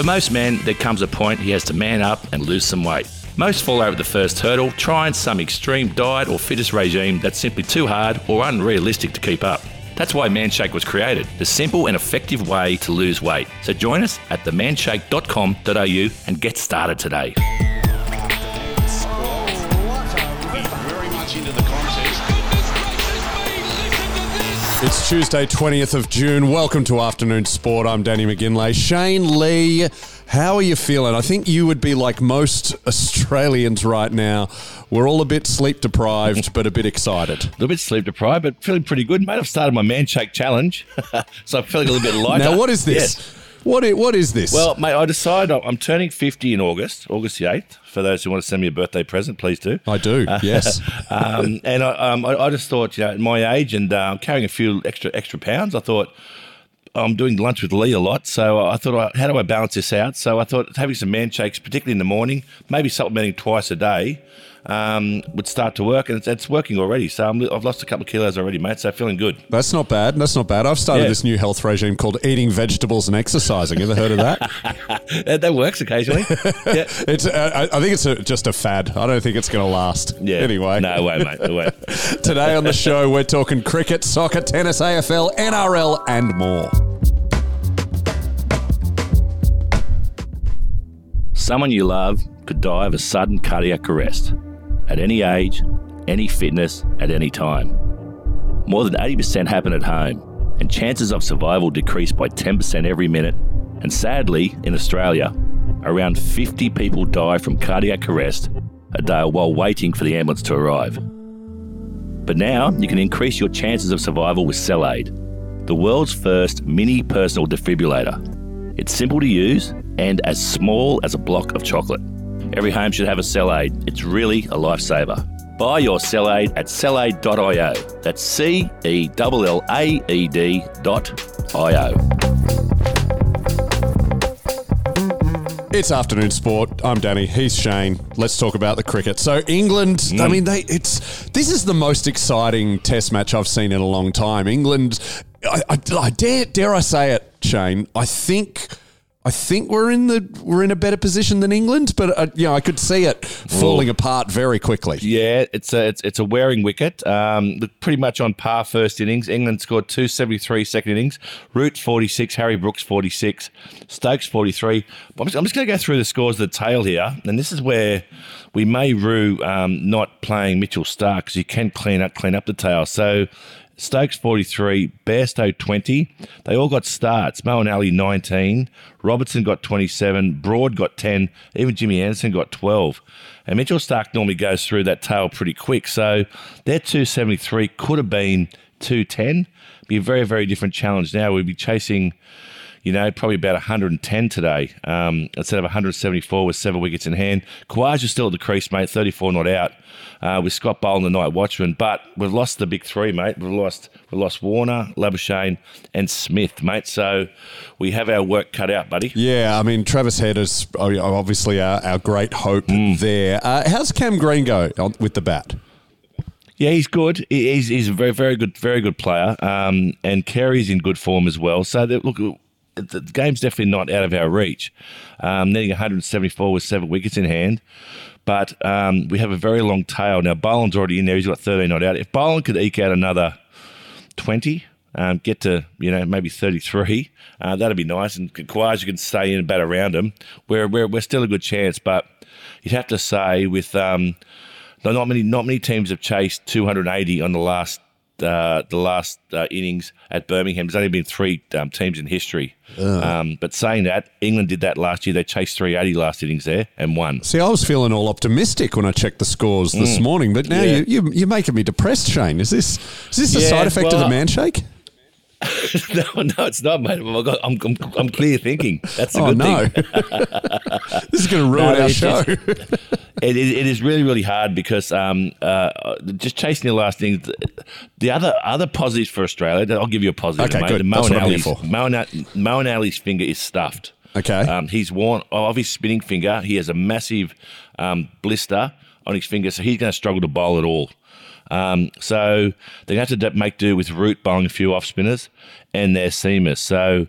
For most men, there comes a point he has to man up and lose some weight. Most fall over the first hurdle, trying some extreme diet or fitness regime that's simply too hard or unrealistic to keep up. That's why Manshake was created, the simple and effective way to lose weight. So join us at themanshake.com.au and get started today. It's Tuesday, 20th of June. Welcome to Afternoon Sport. I'm Danny McGinlay. Shane Lee, how are you feeling? I think you would be like most Australians right now. We're all a bit sleep deprived, but a bit excited. A little bit sleep deprived, but feeling pretty good, mate. I've started my man shake challenge, so I'm feeling a little bit lighter. Now, what is this? Yes. What is, what is this? Well, mate, I decided I'm turning 50 in August, August the 8th. For those who want to send me a birthday present, please do. I do, yes. um, and I, um, I, I just thought, you know, at my age and uh, I'm carrying a few extra extra pounds, I thought I'm doing lunch with Lee a lot. So I thought, uh, how do I balance this out? So I thought having some man shakes, particularly in the morning, maybe supplementing twice a day, um, would start to work. And it's, it's working already. So I'm, I've lost a couple of kilos already, mate. So feeling good. That's not bad. That's not bad. I've started Yeah. this new health regime called eating vegetables and exercising. Ever heard of that? that, that works occasionally. yeah. It's. Uh, I I think it's a, just a fad. I don't think it's going to last. Yeah. Anyway. No, it won't, mate. It won't. Today on the show, we're talking cricket, soccer, tennis, AFL, NRL, and more. Someone you love could die of a sudden cardiac arrest at any age, any fitness, at any time. More than 80% happen at home, and chances of survival decrease by 10% every minute. And sadly, in Australia, around 50 people die from cardiac arrest a day while waiting for the ambulance to arrive. But now you can increase your chances of survival with CellAED, the world's first mini personal defibrillator. It's simple to use and as small as a block of chocolate. Every home should have a CellAED. It's really a lifesaver. Buy your CellAED at cellaed.io. That's C E L L A E D dot I-O. It's afternoon sport. I'm Danny. He's Shane. Let's talk about the cricket. So England. I mm. mean, they. It's this is the most exciting Test match I've seen in a long time. England. I, I, I dare dare I say it, Shane. I think. I think we're in the we're in a better position than England, but uh, you know I could see it falling apart very quickly. Yeah, it's a it's, it's a wearing wicket. Um, pretty much on par first innings. England scored 273 second innings. Root 46, Harry Brooks 46, Stokes 43. I'm just, I'm just going to go through the scores of the tail here, and this is where we may rue um, not playing Mitchell Starc because you can clean up clean up the tail. So. Stokes 43, Bairstow 20. They all got starts. Moeen Ali 19. Robertson got 27. Broad got 10. Even Jimmy Anderson got 12. And Mitchell Starc normally goes through that tail pretty quick. So their 273 could have been 210. Be a very, very different challenge now. We'd be chasing, you know, probably about 110 today um, instead of 174 with seven wickets in hand. Khawaja still at the crease, mate, 34 not out. Uh, with Scott Boland, the night watchman, but we've lost the big three, mate. We've lost we've lost Warner, Labuschagne, and Smith, mate. So we have our work cut out, buddy. Yeah, I mean Travis Head is oh, obviously our, our great hope there. Uh, how's Cam Green go on, with the bat? Yeah, he's good. He's, he's a very, very good, very good player. Um, and Carey's in good form as well. So that, look, the game's definitely not out of our reach. Um, needing 174 with seven wickets in hand, but um, we have a very long tail now. Boland's already in there. He's got 13 not out. If Boland could eke out another 20. Um, get to you know maybe 33. Uh, that'd be nice, and Khawaja can stay in and bat around him. We're, we're we're still a good chance, but you'd have to say with um, not many not many teams have chased 280 on the last uh, the last uh, innings at Birmingham. There's only been three um, teams in history. Um, but saying that, England did that last year. They chased 380 last innings there and won. See, I was feeling all optimistic when I checked the scores this morning, but now Yeah. you, you, you're making me depressed, Shane. Is this is this a Yeah, side effect of the well- Manshake? no, no, it's not, mate. I'm, I'm, I'm, clear thinking. That's a Oh good no, thing. this is going to ruin No, our show. just- it, it, is really really hard because um, uh, just chasing the last thing. The other other positives for Australia. I'll give you a positive. Okay, mate. good. The Mo That's and what I'm here Ali's, for. Mo and, Moeen Ali's finger is stuffed. Okay. Um, he's worn of his spinning finger. He has a massive um, blister on his finger, so he's going to struggle to bowl at all. Um, so they're going to have to make do with Root bowling a few off spinners and their seamers. So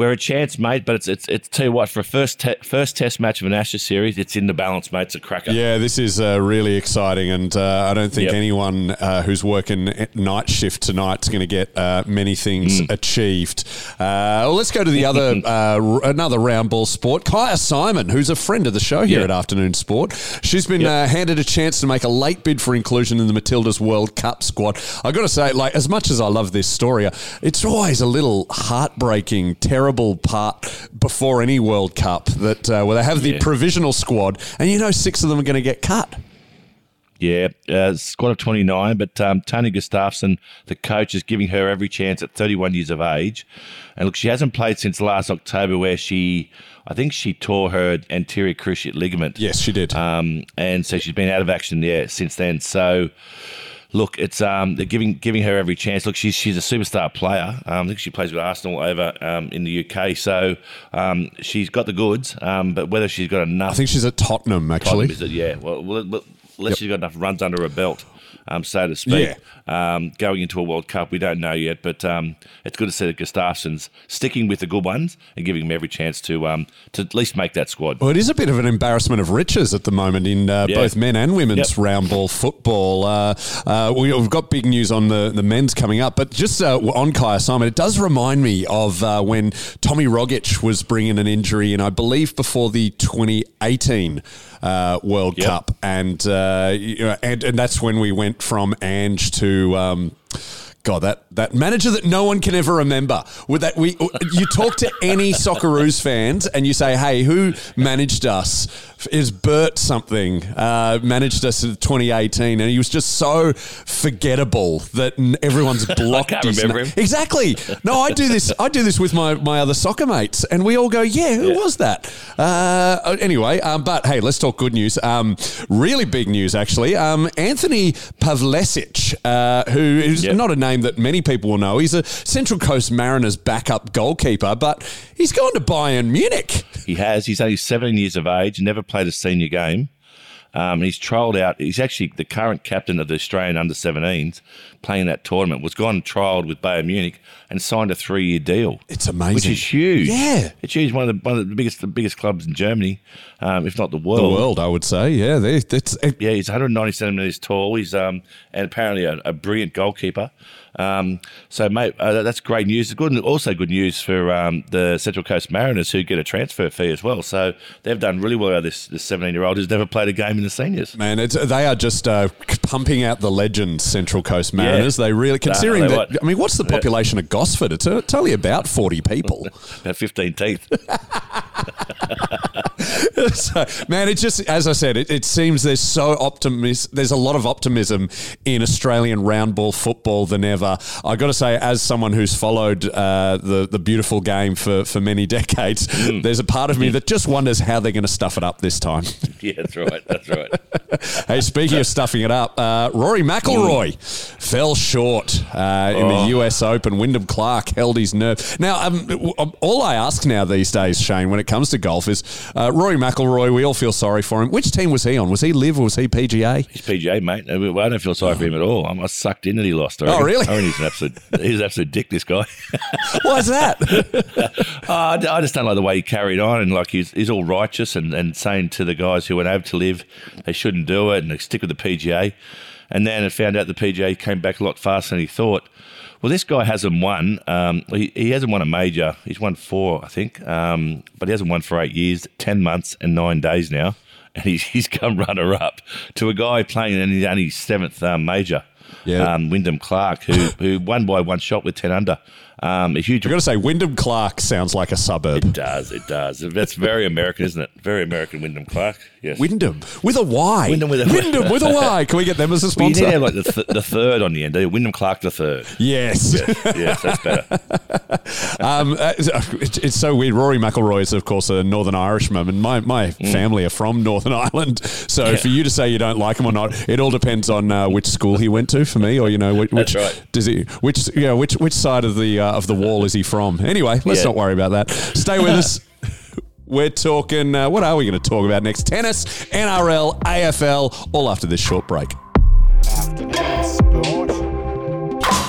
we're a chance, mate. But it's it's it's tell you what for a first te- first Test match of an Ashes series, it's in the balance, mate. It's a cracker. Yeah, this is uh, really exciting, and uh, I don't think Yep. anyone uh, who's working night shift tonight is going to get uh, many things Mm. achieved. Uh, well, let's go to the other uh, r- another round ball sport. Kyah Simon, who's a friend of the show here Yeah. at Afternoon Sport, she's been uh, handed a chance to make a late bid for inclusion in the Matildas World Cup squad. I got to say, like as much as I love this story, it's always a little heartbreaking, terrible part before any World Cup that uh, where they have the Yeah. provisional squad, and you know six of them are going to get cut. Yeah, uh, squad of 29, but um, Tony Gustavsson, the coach, is giving her every chance at 31 years of age. And look, she hasn't played since last October, where she, I think she tore her anterior cruciate ligament. Yes, she did. Um, and so she's been out of action there since then. So, look, it's um, they're giving giving her every chance. Look, she's she's a superstar player. Um, I think she plays with Arsenal over um, in the UK. So um, she's got the goods. Um, but whether she's got enough I think she's at Tottenham actually. Tottenham, is it? Yeah. Well, well, well unless she's got enough runs under her belt, um, so to speak. Um, going into a World Cup, we don't know yet, but um, it's good to see that Gustavsson's sticking with the good ones and giving them every chance to um, to at least make that squad. Well, it is a bit of an embarrassment of riches at the moment in uh, Yeah. both men and women's Yep. round ball football. Uh, uh, we- we've got big news on the, the men's coming up, but just uh, on Kyah Simon, it does remind me of uh, when Tommy Rogic was bringing an injury and I believe, before the 2018 uh, World Yep. Cup, and, uh, you know, and and that's when we went from Ange to. Um, God, that, that manager that no one can ever remember. With that, we you talk to any Socceroos fans and you say, "Hey, who managed us?" Is Bert something uh, managed us in 2018, and he was just so forgettable that everyone's blocked. can't his remember na- him. Exactly. No, I do this. I do this with my, my other soccer mates, and we all go, "Yeah, who was that?" Uh, anyway, um, but hey, let's talk good news. Um, really big news, actually. Um, Anthony Pavlešić, uh, who is Yep. not a name that many people will know. He's a Central Coast Mariners backup goalkeeper, but he's gone to Bayern Munich. He has. He's only 17 years of age, never played a senior game. Um, he's trialled out. He's actually the current captain of the Australian under 17s playing that tournament. Was gone and trialled with Bayern Munich and signed a three year deal. It's amazing. Which is huge. Yeah. It's huge. One of the, one of the biggest the biggest clubs in Germany, um, if not the world. The world. I would say. Yeah, they, it's, Yeah, he's 190 centimeters tall. He's um, and apparently a, a brilliant goalkeeper. Um, so, mate, uh, that's great news. Good, also good news for um, the Central Coast Mariners who get a transfer fee as well. So they've done really well. This this 17 year old who's never played a game in the seniors. Man, it's, they are just uh, pumping out the legends, Central Coast Mariners. They really, considering they that, what? I mean, what's the population of Gosford? It's, uh, it's only about 40 people. About 15 teeth. so, man, it just, as I said, it, it seems there's so optimis- There's a lot of optimism in Australian round ball football than ever. I got to say, as someone who's followed uh, the the beautiful game for for many decades, Mm. there's a part of me that just wonders how they're going to stuff it up this time. yeah, that's right. That's right. hey, speaking of stuffing it up, uh, Rory McIlroy fell short uh, in the US Open. Wyndham Clark held his nerve. Now, um, um, all I ask now these days, Shane, when it comes to golf, is uh, Rory McIlroy. We all feel sorry for him. Which team was he on? Was he LIV or was he PGA? He's PGA, mate. I mean, I don't feel sorry for him at all. I'm I sucked in that he lost. Oh, really? I reckon he's an absolute, he's an absolute dick, this guy. Why is that? Oh, I d- I just don't like the way he carried on, and like he's, he's all righteous and, and saying to the guys who went over to LIV they shouldn't do it and they stick with the PGA. And then it found out the PGA came back a lot faster than he thought. Well, this guy hasn't won. Um, he, he hasn't won a major. He's won four, I think, um, but he hasn't won for eight years, ten months, and nine days now. And he's, he's come runner up to a guy playing in his only seventh um, major. Yeah. Um, Wyndham Clark, who who won by one shot with ten under. Um, a huge I've got to say, Wyndham Clark sounds like a suburb. it does. It does. That's very American, isn't it? Very American, Wyndham Clark. Yes. Wyndham with a Y. Wyndham with a- Wyndham with a Y. Can we get them as a Well, you need to have like the, th- the third on the end. Wyndham Clark the third. yes. Yes, that's better. Um, uh, it's, it's so weird. Rory McIlroy is, of course, a Northern Irishman, and my, my Mm. family are from Northern Ireland. So for you to say you don't like him or not, it all depends on uh, which school he went to. For me, or you know, which, which right. does he, which you know, which which side of the uh, of the wall is he from? Anyway, let's Yeah. not worry about that. Stay with us. We're talking. Uh, what are we going to talk about next? Tennis, NRL, AFL. All after this short break.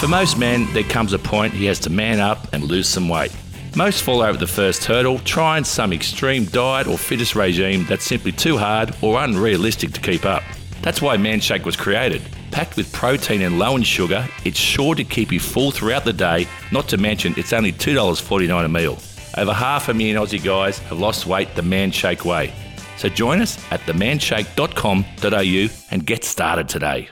For most men, there comes a point he has to man up and lose some weight. Most fall over the first hurdle, trying some extreme diet or fitness regime that's simply too hard or unrealistic to keep up. That's why Manshake was created. Packed with protein and low in sugar, it's sure to keep you full throughout the day, not to mention it's only $2.49 a meal. Over half a million Aussie guys have lost weight the Manshake way. So join us at themanshake.com.au and get started today.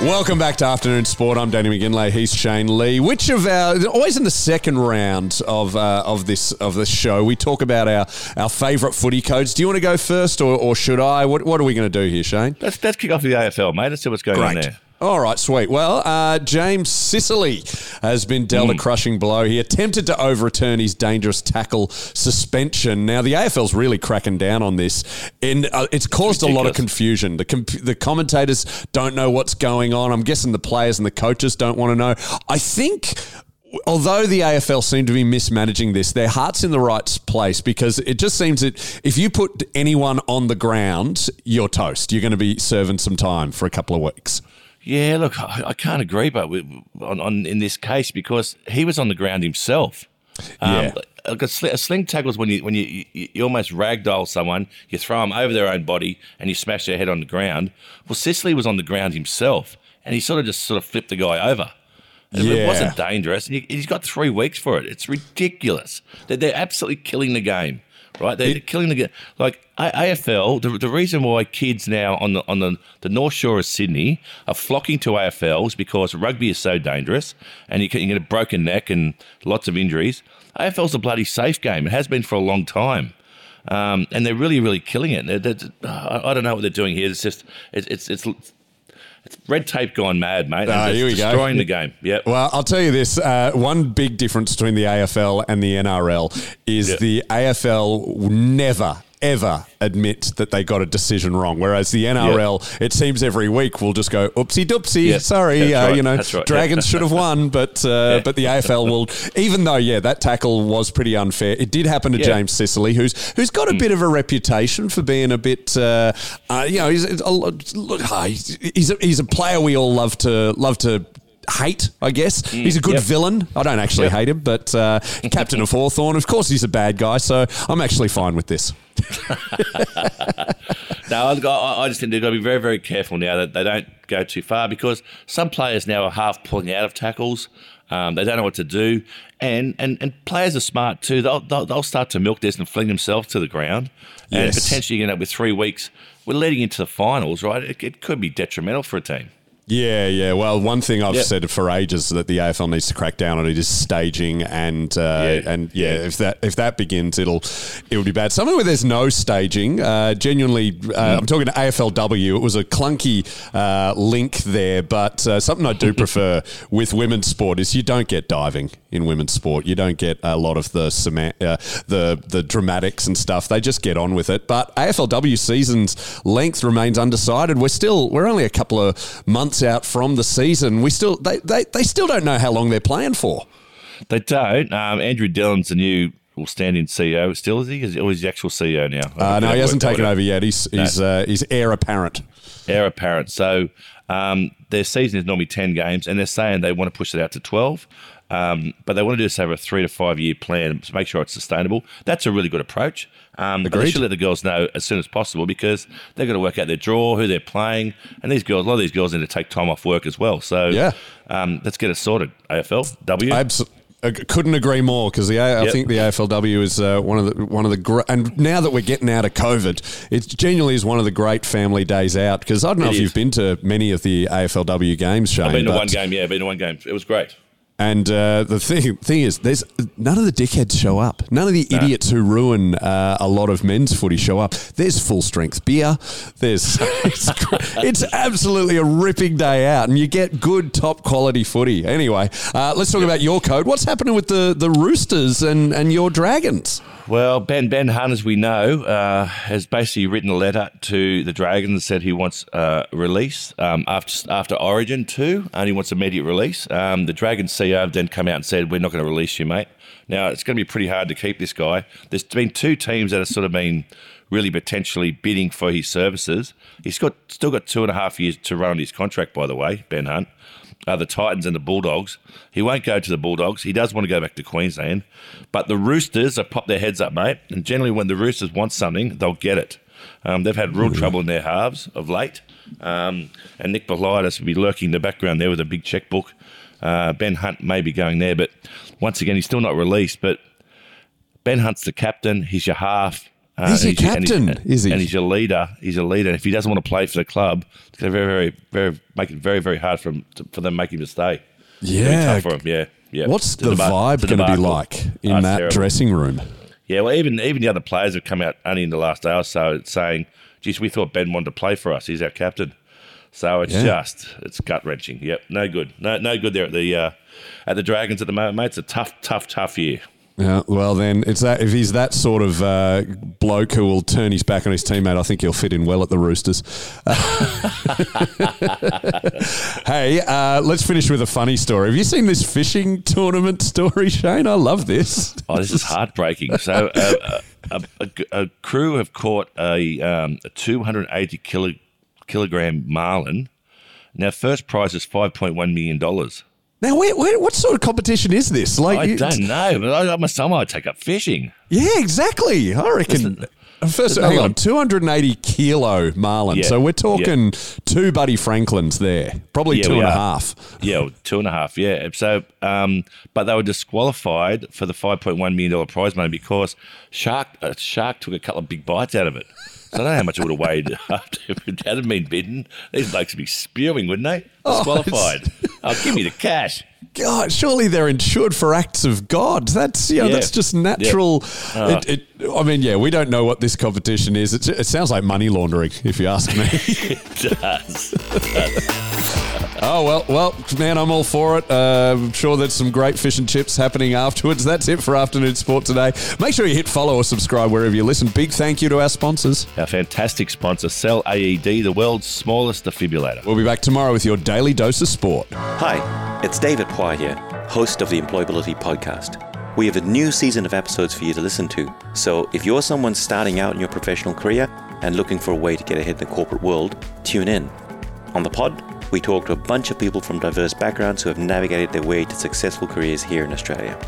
Welcome back to Afternoon Sport. I'm Danny McGinlay. He's Shane Lee. Which of our always in the second round of uh, of this of this show, we talk about our our favourite footy codes. Do you want to go first, or, or should I? What what are we going to do here, Shane? Let's, let's kick off the AFL, mate. Let's see what's going on there. All right, sweet. Well, uh, James Sicily has been dealt a crushing blow. He attempted to overturn his dangerous tackle suspension. Now, the AFL's really cracking down on this, and uh, it's caused a lot of confusion. The com- the commentators don't know what's going on. I'm guessing the players and the coaches don't want to know. I think. Although the AFL seem to be mismanaging this, their heart's in the right place because it just seems that if you put anyone on the ground, you're toast. You're going to be serving some time for a couple of weeks. Yeah, look, I, I can't agree, but with, on, on in this case because he was on the ground himself. Um, yeah. like a, sl- a sling tackle is when you when you, you, you almost ragdoll someone, you throw them over their own body, and you smash their head on the ground. Well, Sicily was on the ground himself, and he sort of just sort of flipped the guy over. And Yeah. It wasn't dangerous, and he, he's got three weeks for it. It's ridiculous. They're, they're absolutely killing the game, right? They're, they're killing the game. Like AFL, the, the reason why kids now on the on the, the North Shore of Sydney are flocking to AFL is because rugby is so dangerous, and you can you get a broken neck and lots of injuries. AFL's a bloody safe game. It has been for a long time. Um, and they're really, really killing it. They're, they're- I don't know what they're doing here. It's just, it's, it's, it's red tape gone mad, mate. Ah, here we just go. destroying the game. Yep. Well, I'll tell you this: uh, one big difference between the AFL and the NRL is Yeah. the AFL never. Ever admit that they got a decision wrong, whereas the NRL, it seems every week we'll just go oopsie doopsie. Yeah, sorry, uh, right, you know, right, Dragons yeah. should have won, but uh, but the AFL will. Even though, yeah, that tackle was pretty unfair. It did happen to. James Sicily, who's who's got a bit of a reputation for being a bit, uh, uh, you know, he's a, look, ah, he's he's a, he's a player we all love to love to hate, I guess. he's a good Yep. villain. I don't actually Yep. hate him, but uh, Captain of Hawthorn, of course, he's a bad guy, so I'm actually fine with this. No, I, I just think they've got to be very, very careful now that they don't go too far because some players now are half pulling out of tackles. Um, they don't know what to do, and and, and players are smart too. They'll, they'll they'll start to milk this and fling themselves to the ground, and potentially end up with three weeks. We're leading into the finals, right? It, it could be detrimental for a team. Yeah, yeah. Well, one thing I've Yep. said for ages that the AFL needs to crack down on it is staging, and uh, Yeah. and yeah, Yeah. if that if that begins, it'll it'll be bad. Somewhere where there's no staging, uh, genuinely, uh, I'm talking to AFLW. It was a clunky uh, link there, but uh, something I do prefer with women's sport is you don't get diving in women's sport. You don't get a lot of the sema- uh, the the dramatics and stuff. They just get on with it. But AFLW season's length remains undecided. We're still we're only a couple of months out from the season. We still they, they, they still don't know how long they're playing for. They don't. Um, Andrew Dillon's the new well, stand-in CEO. Still is he? Is- Or is he the actual CEO now? Uh, no, he hasn't taken over. yet. He's he's uh, he's heir apparent. heir apparent. So um, their season is normally 10 games, and they're saying they want to push it out to 12. Um, but they want to do this over a three to five year plan to make sure it's sustainable. That's a really good approach. Um, but they should let the girls know as soon as possible because they've got to work out their draw, who they're playing, and these girls, a lot of these girls need to take time off work as well. So Yeah. um, let's get it sorted. AFL, W. Abs- I couldn't agree more because the I Yep. think the AFLW is uh, one of the one of the gr- and now that we're getting out of COVID, it genuinely is one of the great family days out. Because I don't know It if is. you've been to many of the AFLW games, Shane. I've been to one game, yeah, been to one game. It was great. And uh, the thing thing is, there's none of the dickheads show up. None of the idiots who ruin uh, a lot of men's footy show up. There's full strength beer. There's it's, it's absolutely a ripping day out, and you get good top quality footy. Anyway, uh, let's talk about your code. What's happening with the the Roosters and and your Dragons? Well, Ben Ben Hunt, as we know, uh, has basically written a letter to the Dragons and said he wants uh, release um, after after Origin too, and he wants immediate release. Um, the Dragons CEO have then come out and said we're not going to release you, mate. Now it's going to be pretty hard to keep this guy. There's been two teams that have sort of been really potentially bidding for his services. He's got still got two and a half years to run on his contract, by the way, Ben Hunt. Are the Titans and the Bulldogs. He won't go to the Bulldogs. He does want to go back to Queensland. But the Roosters have popped their heads up, mate. And generally, when the Roosters want something, they'll get it. Um, they've had real trouble in their halves of late. Um, and Nick Politis will be lurking in the background there with a big checkbook. Uh, ben Hunt may be going there, but once again, he's still not released. But Ben Hunt's the captain. He's your half. Uh, He's your and captain, is he? And he's your leader. He's a leader. And if he doesn't want to play for the club, it's going to very, very, very make it very, very hard for him to, for them to make him to stay. It's gonna be Yeah. tough for him. Yeah, yeah. What's the deba- vibe going to be like in Oh, that terrible. dressing room? Yeah, well, even even the other players have come out only in the last day or so saying, "Geez, we thought Ben wanted to play for us. He's our captain." So it's Yeah. just it's gut wrenching. Yep, no good, no no good there at the uh, at the Dragons at the moment, mate. It's a tough, tough, tough year. Yeah, well then, it's that if he's that sort of uh, bloke who will turn his back on his teammate, I think he'll fit in well at the Roosters. hey, uh, let's finish with a funny story. Have you seen this fishing tournament story, Shane? I love this. Oh, this is heartbreaking. So, uh, a, a, a crew have caught a, um, a 280 kilo, kilogram marlin. Now, first prize is $5.1 million. Now, where, where, what sort of competition is this? Like, I you- don't know, but I, a summer I take up fishing. Yeah, exactly. I reckon. First, there's no hang on, one- 280 kilo marlin. Yeah, so we're yeah. talking two Buddy Franklins there, probably Yeah, two and a half. Yeah, two and a half. Yeah. So, um, but they were disqualified for the five point one million dollar prize money because shark a shark took a couple of big bites out of it. So I don't know how much it would have weighed after it hadn't been bidden. These blokes would be spewing, wouldn't they? Oh, Disqualified. oh, give me the cash. God, surely they're insured for acts of God. That's you know, Yeah. that's just natural. Yeah. It, it, I mean, yeah, we don't know what this competition is. It, it sounds like money laundering, if you ask me. It does. oh well, well, man, I'm all for it. Uh, I'm sure there's some great fish and chips happening afterwards. That's it for afternoon sport today. Make sure you hit follow or subscribe wherever you listen. Big thank you to our sponsors. Our fantastic sponsor, Cell AED, the world's smallest defibrillator. We'll be back tomorrow with your daily dose of sport. Hi, it's David Pwy here, host of the Employability Podcast. We have a new season of episodes for you to listen to, so if you're someone starting out in your professional career and looking for a way to get ahead in the corporate world, tune in. On the pod, we talk to a bunch of people from diverse backgrounds who have navigated their way to successful careers here in Australia.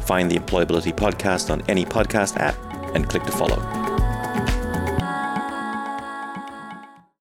Find the Employability Podcast on any podcast app and click to follow.